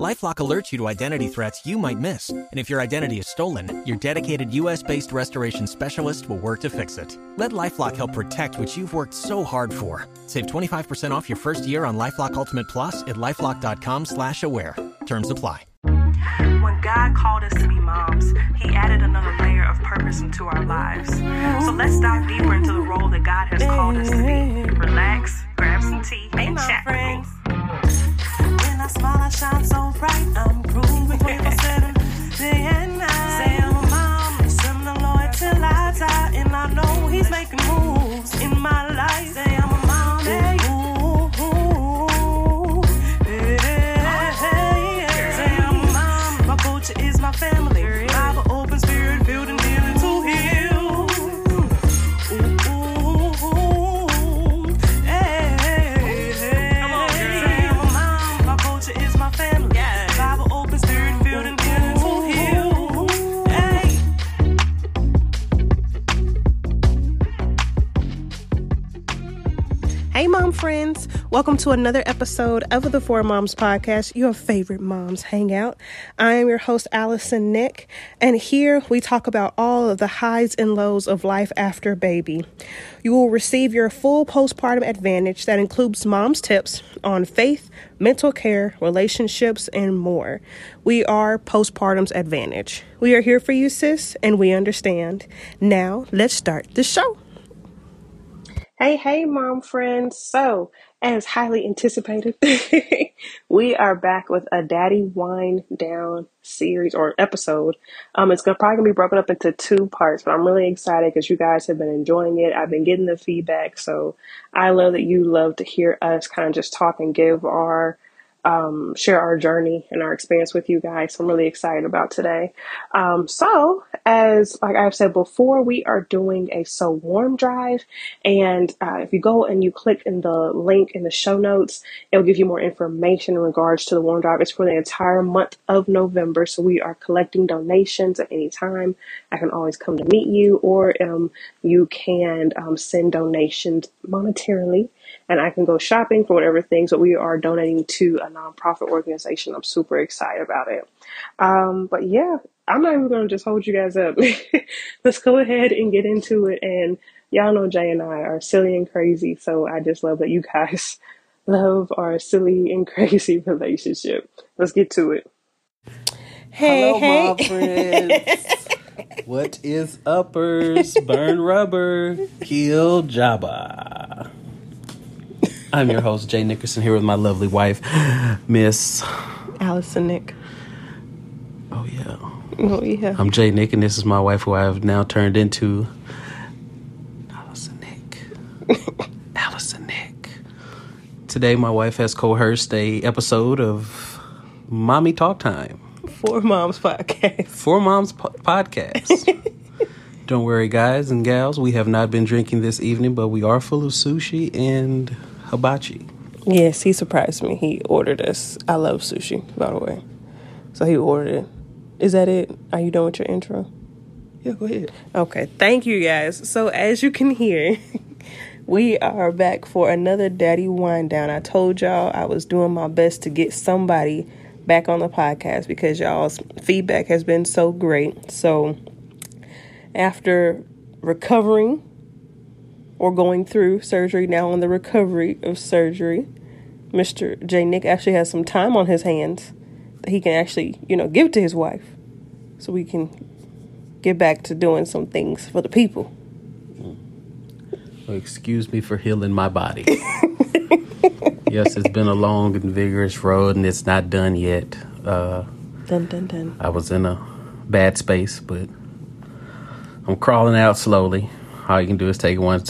LifeLock alerts you to identity threats you might miss, and if your identity is stolen, your dedicated U.S.-based restoration specialist will work to fix it. Let LifeLock help protect what you've worked so hard for. Save 25% off your first year on LifeLock Ultimate Plus at lifeLock.com/slash-aware. Terms apply. When God called us to be moms, He added another layer of purpose into our lives. So let's dive deeper into the role that God has called us to be. Relax, grab some tea, and chat shine so bright. I'm Hey, mom friends. Welcome to another episode of the For Moms Podcast, your favorite moms hangout. I am your host, Allyson Nick, and here we talk about all of the highs and lows of life after baby. You will receive your full postpartum advantage that includes mom's tips on faith, mental care, relationships, and more. We are Postpartum's Advantage. We are here for you, sis, and we understand. Now, let's start the show. Hey, hey, mom friends. So, as highly anticipated, we are back with a Daddy Wind Down series or episode. Um, it's gonna probably gonna be broken up into two parts, but I'm really excited because you guys have been enjoying it. I've been getting the feedback, so I love that you love to hear us kind of just talk and give our um, share our journey and our experience with you guys. So I'm really excited about today. Um, so, as like I've said before, we are doing a So Warm drive. And uh, if you go and you click in the link in the show notes, it'll give you more information in regards to the Warm drive. It's for the entire month of November. So we are collecting donations at any time. I can always come to meet you, or um, you can um, send donations monetarily and I can go shopping for whatever things that we are donating to a nonprofit organization. I'm super excited about it. Um, but yeah, I'm not even going to just hold you guys up. Let's go ahead and get into it. And y'all know Jay and I are silly and crazy, so I just love that you guys love our silly and crazy relationship. Let's get to it. Hey, Hello, hey. my friends. what is uppers? Burn rubber, kill Jabba. I'm your host, Jay Nickerson, here with my lovely wife, Miss. Allyson Nick. Oh, yeah. Oh, yeah. I'm Jay Nick, and this is my wife, who I have now turned into Allyson Nick. Allyson Nick. Today, my wife has coerced a episode of Mommy Talk Time. For Moms Podcast. For Moms po- Podcast. Don't worry, guys and gals. We have not been drinking this evening, but we are full of sushi and hibachi. Yes, he surprised me. He ordered us. I love sushi, by the way. So he ordered it. Is that it? Are you done with your intro? Yeah, go ahead. Okay, thank you guys. So as you can hear, we are back for another daddy wind down. I told y'all I was doing my best to get somebody back on the podcast because y'all's feedback has been so great. So after recovering or going through surgery, now on the recovery of surgery, Mr. J. Nick actually has some time on his hands that he can actually, you know, give to his wife. So we can get back to doing some things for the people. Well, excuse me for healing my body. yes, it's been a long and vigorous road, and it's not done yet. Uh, Dun dun dun. I was in a bad space, but I'm crawling out slowly. All you can do is take it one,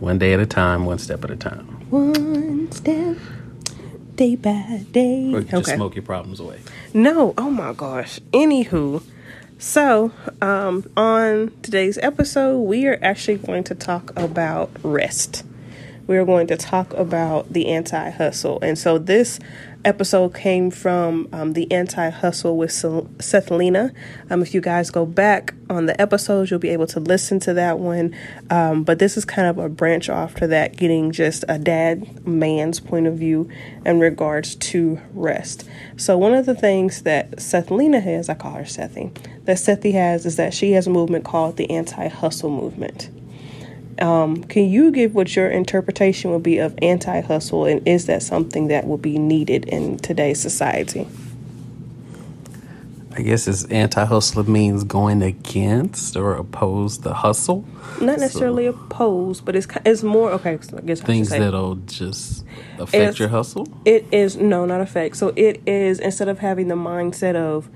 one day at a time, one step at a time. One step, day by day. Or you can just smoke your problems away. No, oh my gosh. Anywho, so um, on today's episode, we are actually going to talk about rest. We are going to talk about the anti hustle. And so, this episode came from um, the Anti Hustle with Seth Lena. Um, if you guys go back on the episodes, you'll be able to listen to that one. Um, but this is kind of a branch off to that, getting just a dad man's point of view in regards to rest. So, one of the things that Seth Lena has, I call her Sethy, that Sethy has is that she has a movement called the Anti Hustle Movement. Um, can you give what your interpretation would be of anti hustle, and is that something that will be needed in today's society? I guess it's anti hustle means going against or oppose the hustle. Not necessarily so, oppose, but it's it's more okay. I guess things that'll just affect your hustle. It is no, not affect. So it is instead of having the mindset of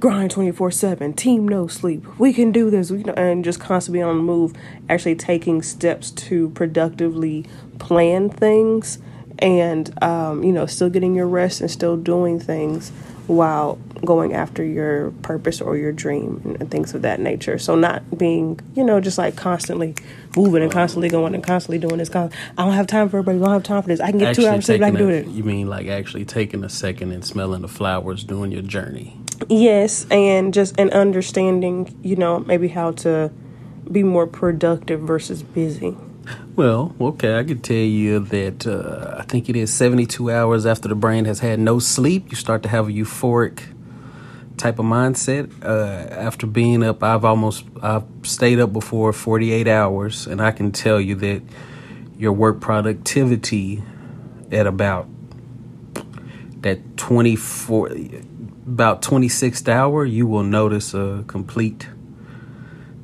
grind 24 7 team no sleep we can do this we, and just constantly on the move actually taking steps to productively plan things and um, you know still getting your rest and still doing things while going after your purpose or your dream and things of that nature. So not being, you know, just like constantly moving and constantly going and constantly doing this. Cause I don't have time for everybody. I don't have time for this. I can get actually two hours sleep. I can do it. You mean like actually taking a second and smelling the flowers, doing your journey? Yes, and just an understanding, you know, maybe how to be more productive versus busy. Well, okay, I could tell you that uh, I think it is 72 hours after the brain has had no sleep, you start to have a euphoric type of mindset. Uh, after being up, I've almost I've stayed up before 48 hours, and I can tell you that your work productivity at about that 24 about 26th hour, you will notice a complete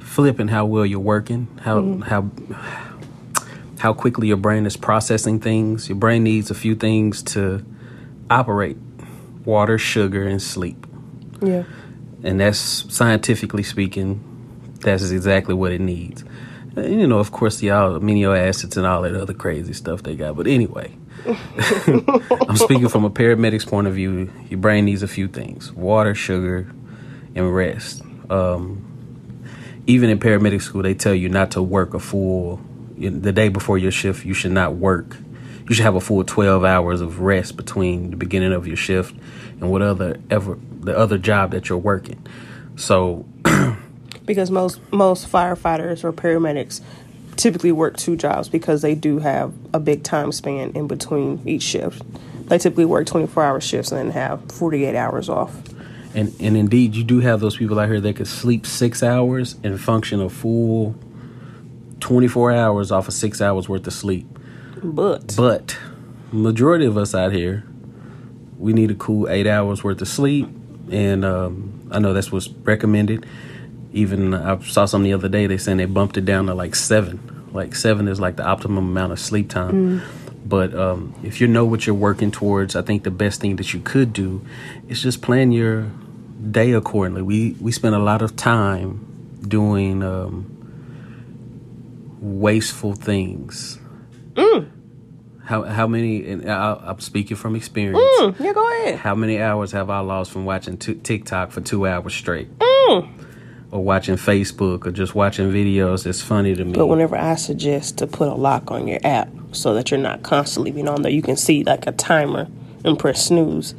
flip in how well you're working, how mm-hmm. how how quickly your brain is processing things. Your brain needs a few things to operate: water, sugar, and sleep. Yeah. And that's scientifically speaking, that's exactly what it needs. And, you know, of course, the amino acids and all that other crazy stuff they got. But anyway, I'm speaking from a paramedic's point of view. Your brain needs a few things: water, sugar, and rest. Um, even in paramedic school, they tell you not to work a full. The day before your shift, you should not work. You should have a full 12 hours of rest between the beginning of your shift and whatever ever the other job that you're working. So, because most most firefighters or paramedics typically work two jobs because they do have a big time span in between each shift. They typically work 24 hour shifts and then have 48 hours off. And and indeed, you do have those people out here that could sleep six hours and function a full 24 hours off of six hours worth of sleep. But but majority of us out here, we need a cool eight hours worth of sleep, and um, I know that's what's recommended even I saw something the other day. They saying they bumped it down to like seven. Like seven is like the optimum amount of sleep time. Mm. But um, if you know what you're working towards, I think the best thing that you could do is just plan your day accordingly. We we spend a lot of time doing um, wasteful things. Mm. How how many? And I, am speaking from experience. Mm. Yeah, go ahead. How many hours have I lost from watching t- TikTok for two hours straight? Mm or watching Facebook or just watching videos that's funny to me. But whenever I suggest to put a lock on your app so that you're not constantly being on there, you can see like a timer and press snooze.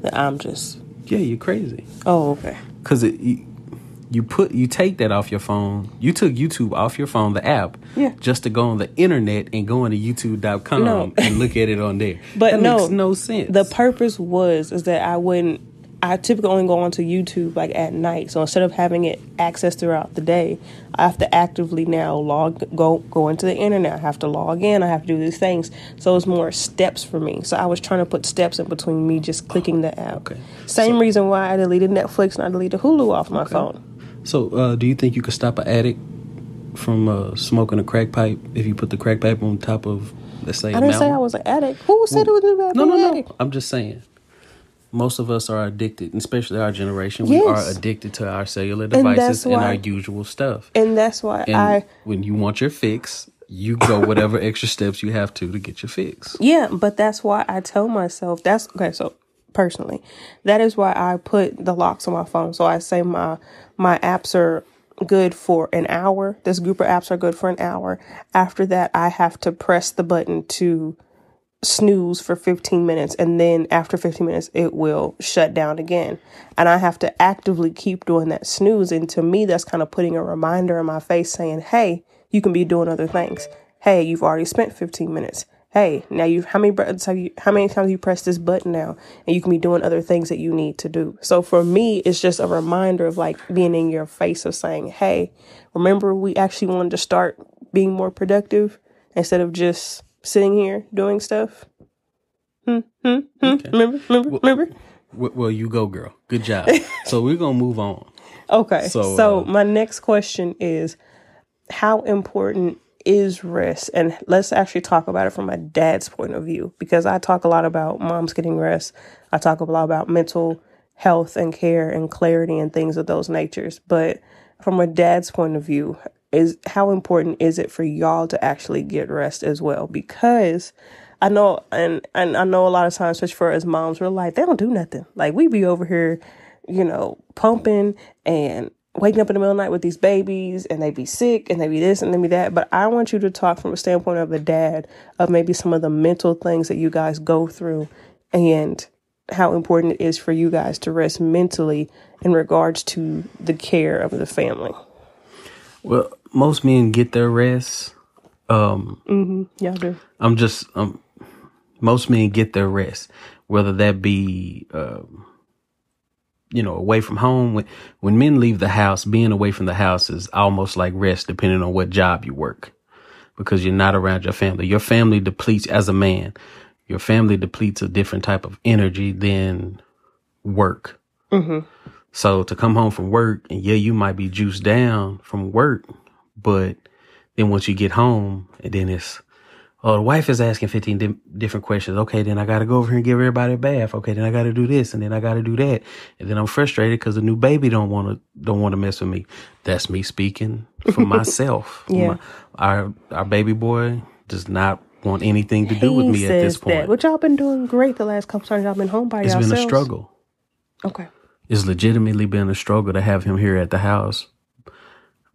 That I'm just yeah, you're crazy. Oh, okay. Because it. You, you put you take that off your phone. You took YouTube off your phone, the app, yeah. just to go on the internet and go into YouTube.com no. and look at it on there. But that no, makes no sense. The purpose was is that I wouldn't I typically only go onto YouTube like at night. So instead of having it access throughout the day, I have to actively now log go go into the internet. I have to log in. I have to do these things. So it's more steps for me. So I was trying to put steps in between me just clicking the app. Okay. Same so, reason why I deleted Netflix and I deleted Hulu off my okay. phone. So uh, do you think you could stop an addict from uh, smoking a crack pipe if you put the crack pipe on top of let's say I didn't say I was an addict. Who said well, it was about no, no, no. I'm just saying most of us are addicted, especially our generation. Yes. We are addicted to our cellular devices and, and our usual stuff. And that's why and I. When you want your fix, you go whatever extra steps you have to to get your fix. Yeah, but that's why I tell myself that's okay. So personally, that is why I put the locks on my phone. So I say my my apps are good for an hour. This group of apps are good for an hour. After that, I have to press the button to snooze for 15 minutes and then after 15 minutes it will shut down again. And i have to actively keep doing that snooze. And to me that's kind of putting a reminder in my face saying hey you can be doing other things. Hey you've already spent 15 minutes. Hey now you've how many buttons have you how many times you pressed this button now and you can be doing other things that you need to do. So for me it's just a reminder of like being in your face of saying hey remember we actually wanted to start being more productive instead of just sitting here doing stuff. Hmm, hmm, hmm. Okay. Remember, remember, Well- remember. Well, you go, girl. Good job. so we're gonna move on. Okay. So, So, uh, my next question is how important is rest? And let's actually talk about it from my dad's point of view because I talk a lot about moms getting rest. I talk a lot about mental health and care and clarity and things of those natures. But from a dad's point of view, is how important is it for y'all to actually get rest as well? Because I know, and and I know a lot of times, especially for us moms, we're like, they don't do nothing. Like we be over here, you know, pumping and waking up in the middle of the night with these babies, and they be sick, and they be this, and they be that. But I want you to talk from a standpoint of a dad of maybe some of the mental things that you guys go through, and how important it is for you guys to rest mentally in regards to the care of the family. Well, most men get their rest. Um, Y'all do. I'm just um, most men get their rest, whether that be um, you know away from home. When when men leave the house, being away from the house is almost like rest, depending on what job you work, because you're not around your family. Your family depletes as a man. Your family depletes a different type of energy than work. So to come home from work and yeah, you might be juiced down from work, but then once you get home and then it's, oh, the wife is asking 15 di- different questions. Okay. Then I got to go over here and give everybody a bath. Okay. Then I got to do this and then I got to do that. And then I'm frustrated because the new baby don't want to, don't want to mess with me. That's me speaking for myself. Yeah. My- our, our baby boy does not want anything to do with me at this point. But y'all been doing great the last couple times y'all been home by It's yourselves. It's been a struggle. Okay. It's legitimately been a struggle to have him here at the house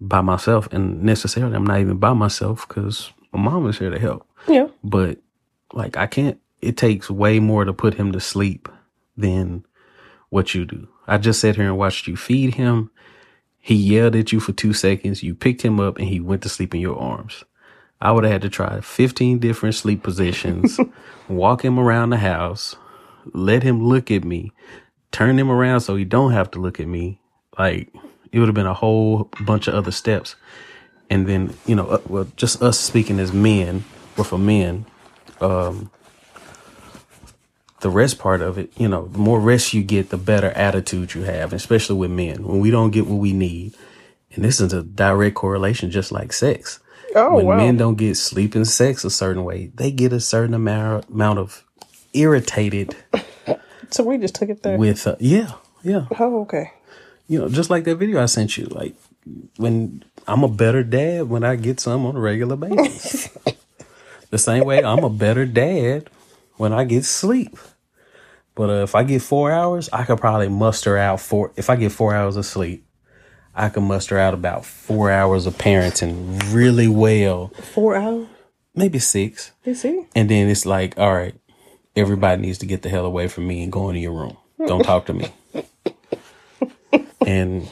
by myself. And necessarily, I'm not even by myself because my mom is here to help. Yeah. But like, I can't, it takes way more to put him to sleep than what you do. I just sat here and watched you feed him. He yelled at you for two seconds. You picked him up and he went to sleep in your arms. I would have had to try 15 different sleep positions, walk him around the house, let him look at me, turn him around so he don't have to look at me. Like it would have been a whole bunch of other steps. And then, you know, uh, well, just us speaking as men or for men, um, the rest part of it, you know, the more rest you get, the better attitude you have, especially with men. When we don't get what we need, and this is a direct correlation, just like sex. Oh, when wow. men don't get sleep and sex a certain way, they get a certain amount amount of irritated So we just took it there. with uh, yeah yeah oh, okay. you know just like that video i sent you like when i'm a better dad when i get some on a regular basis the same way i'm a better dad when i get sleep but uh, if i get four hours i could probably muster out four if i get four hours of sleep i can muster out about four hours of parenting really well Four hours. maybe six You see? and then it's like, all right, everybody needs to get the hell away from me and go into your room. Don't talk to me. and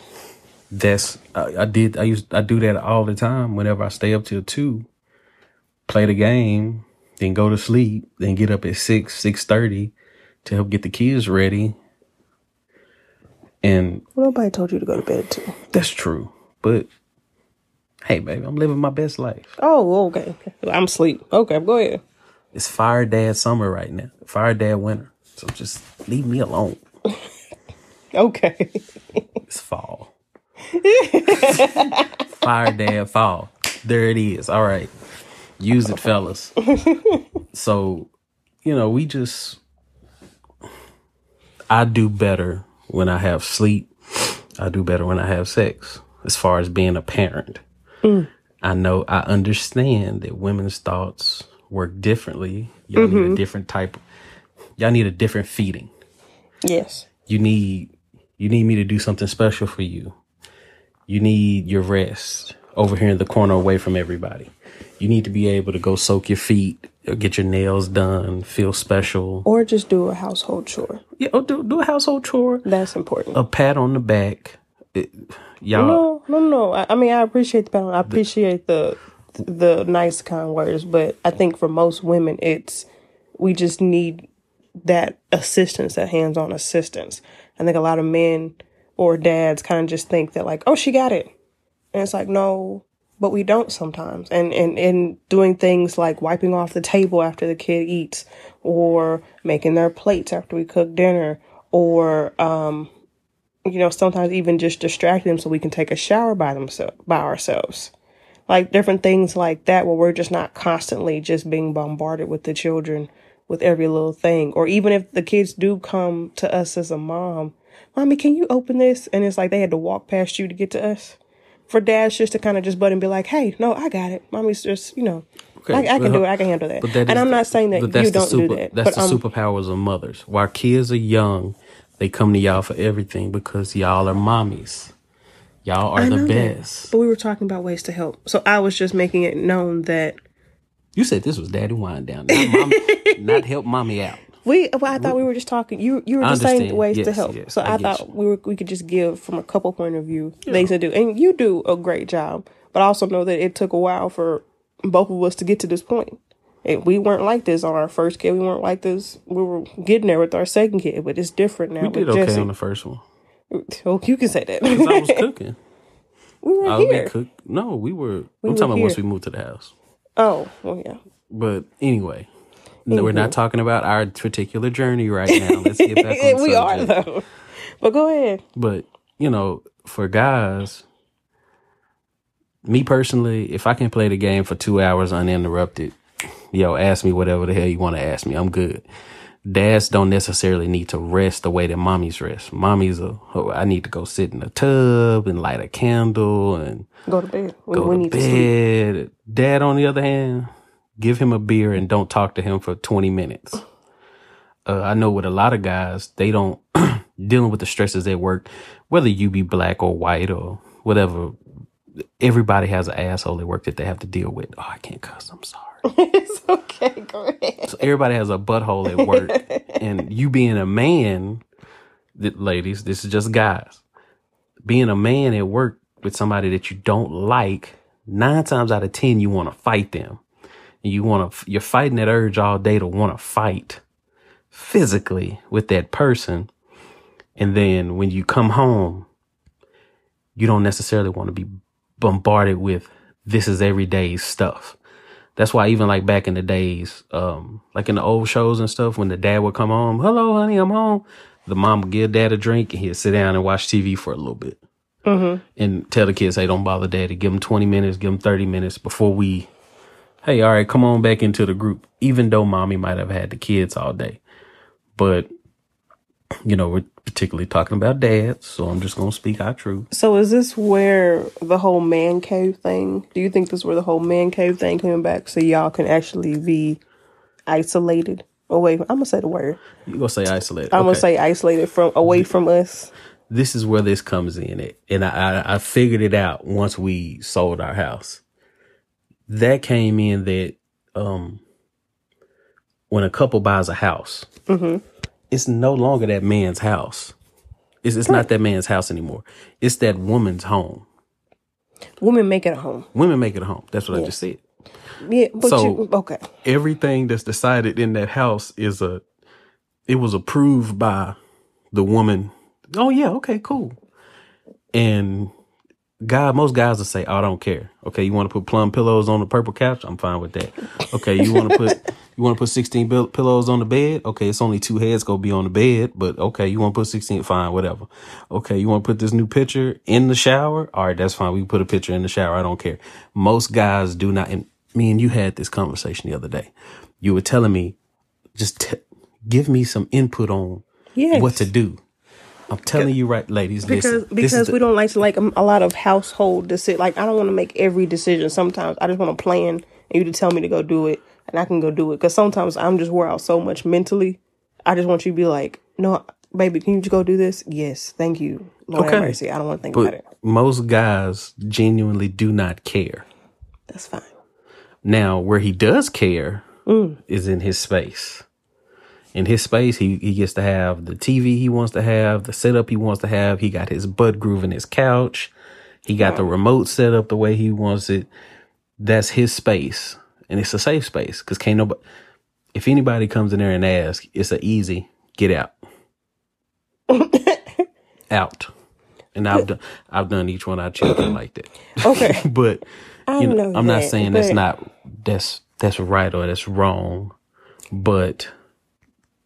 that's I, I did I used I do that all the time whenever I stay up till two, play the game, then go to sleep, then get up at six, six thirty to help get the kids ready. And Well, nobody told you to go to bed too. that's true. But hey baby, I'm living my best life. Oh, okay. I'm asleep. Okay, go ahead. It's fire dad summer right now. Fire dad winter. So just leave me alone. Okay. It's fall. Fire dad fall. There it is. All right. Use it, fellas. so, you know, we just I do better when I have sleep. I do better when I have sex. As far as being a parent. Mm. I know I understand that women's thoughts work differently. Y'all need a mm-hmm. different type y'all need a different feeding yes. you need you need me to do something special for you you need your rest over here in the corner away from everybody you need to be able to go soak your feet uh, get your nails done, feel special. Or just do a household chore. Yeah, or do do a household chore, That's important. a pat on the back. It- y'all, No, no, no. I, I mean, I appreciate the balance. I appreciate the the nice, kind words, but I think for most women, it's we just need that assistance, that hands-on assistance. I think a lot of men or dads kind of just think that like, oh, she got it, and it's like no, but we don't sometimes. And and and doing things like wiping off the table after the kid eats, or making their plates after we cook dinner, or um, you know, sometimes even just distract them so we can take a shower by themselves by ourselves. Like different things like that where we're just not constantly just being bombarded with the children with every little thing. Or even if the kids do come to us as a mom, Mommy, can you open this? And it's like they had to walk past you to get to us. For dads just to kind of just butt and be like, Hey, no, I got it. Mommy's just, you know, Okay, I, I can do it. I can handle that. But that and is I'm not saying that you don't super, do that. That's the um, superpowers of mothers. While kids are young, they come to y'all for everything because y'all are mommies. Y'all are the know that. best. But we were talking about ways to help. So I was just making it known that You said this was daddy wind down, not, mommy, not help mommy out. We, well, I thought we were just talking. You, you were just saying ways to help. yes, so I I, thought you. we were, we could just give from a couple point of view things to do, and you do a great job. But I also know that it took a while for both of us to get to this point. And we weren't like this on our first kid. We weren't like this. We were getting there with our second kid, but it's different now We did okay Jesse. on the first one. Oh, you can say that. 'Cause I was cooking. we were I here. cook. No, we were. We I'm were talking about once we moved to the house. Oh, well, yeah. But anyway, no, we're not talking about our particular journey right now. Let's get back on we are subject. though. But go ahead. But you know, for guys, me personally, if I can play the game for two hours uninterrupted, yo, ask me whatever the hell you want to ask me. I'm good. Dads don't necessarily need to rest the way that mommies rest. Mommies are, oh, I need to go sit in the tub and light a candle and Go to bed. We, go we to need to sleep. bed. Dad, on the other hand, give him a beer and don't talk to him for 20 minutes. Uh, I know with a lot of guys, they don't dealing with the stresses at work, whether you be black or white or whatever. Everybody has an asshole at work that they have to deal with. Oh, I can't cuss. I'm sorry. it's okay. Go ahead. So everybody has a butthole at work, and you being a man, ladies, this is just guys. Being a man at work with somebody that you don't like, nine times out of ten, you want to fight them. And you want to, you're fighting that urge all day to want to fight physically with that person. And then when you come home, you don't necessarily want to be bombarded with this is everyday stuff. That's why even like back in the days, um, like in the old shows and stuff, when the dad would come home, hello, honey, I'm home. The mom would give dad a drink and he'd sit down and watch TV for a little bit. And tell the kids, hey, don't bother daddy. Give them 20 minutes, give them 30 minutes before we, hey, all right, come on back into the group. Even though mommy might have had the kids all day. But, you know, we're particularly talking about dads. So I'm just going to speak our truth. So is this where the whole man cave thing? Do you think this is where the whole man cave thing coming back so y'all can actually be isolated away? I'm gonna say the word. You're going to say isolated. I'm gonna say isolated from away from us. this is where this comes in at. And I, I, I figured it out once we sold our house. That came in that um when a couple buys a house, it's no longer that man's house. It's, it's not that man's house anymore. It's that woman's home. Women make it a home. Women make it a home. That's what I just said. Yeah, but So- you okay. Everything that's decided in that house is a it was approved by the woman. Oh yeah, okay, cool. And God, most guys will say, oh, "I don't care." Okay, you want to put plum pillows on the purple couch? I'm fine with that. Okay, you want to put you want to put 16 bill- pillows on the bed? Okay, it's only two heads gonna be on the bed, but okay, you want to put 16? Fine, whatever. Okay, you want to put this new picture in the shower? All right, that's fine. We can put a picture in the shower. I don't care. Most guys do not. And me and you had this conversation the other day. You were telling me, just t- give me some input on Yes. what to do. I'm telling you, right, ladies. Because listen, this because is the- we don't like to like a lot of household decision. Like I don't want to make every decision. Sometimes I just want to plan and you to tell me to go do it, and I can go do it. Because sometimes I'm just wore out so much mentally. I just want you to be like, no, baby, can you just go do this? Yes, thank you. Lord have Okay. mercy. I don't want to think about it. most guys genuinely do not care. That's fine. Now, where he does care, mm. is in his space. In his space, he, he gets to have the TV he wants to have, the setup he wants to have. He got his butt groove in his couch. He got the remote set up the way he wants it. That's his space. And it's a safe space because can't nobody, if anybody comes in there and asks, it's an easy get out. out. And I've done, I've done each one of our children like that. Okay. but I you know, know I'm not that, saying that's not that's that's right or that's wrong, but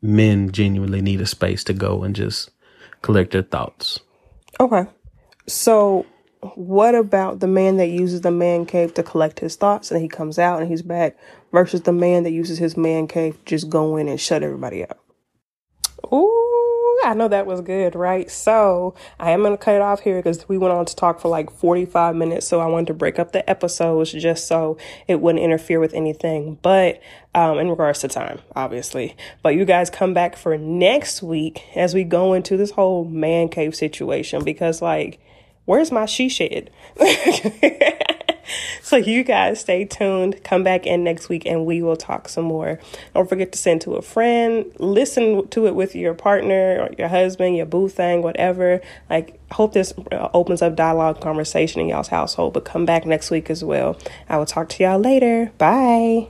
men genuinely need a space to go and just collect their thoughts. Okay. So, what about the man that uses the man cave to collect his thoughts and he comes out and he's back versus the man that uses his man cave to just go in and shut everybody up? Ooh, I know that was good, right? So, I am going to cut it off here because we went on to talk for like 45 minutes. So, I wanted to break up the episodes just so it wouldn't interfere with anything. But, um, in regards to time, obviously. But you guys come back for next week as we go into this whole man cave situation because, like, where's my she shed? so you guys stay tuned. Come back in next week and we will talk some more. Don't forget to send to a friend. Listen to it with your partner or your husband, your boo thing, whatever. Like, hope this opens up dialogue conversation in y'all's household. But come back next week as well. I will talk to y'all later. Bye.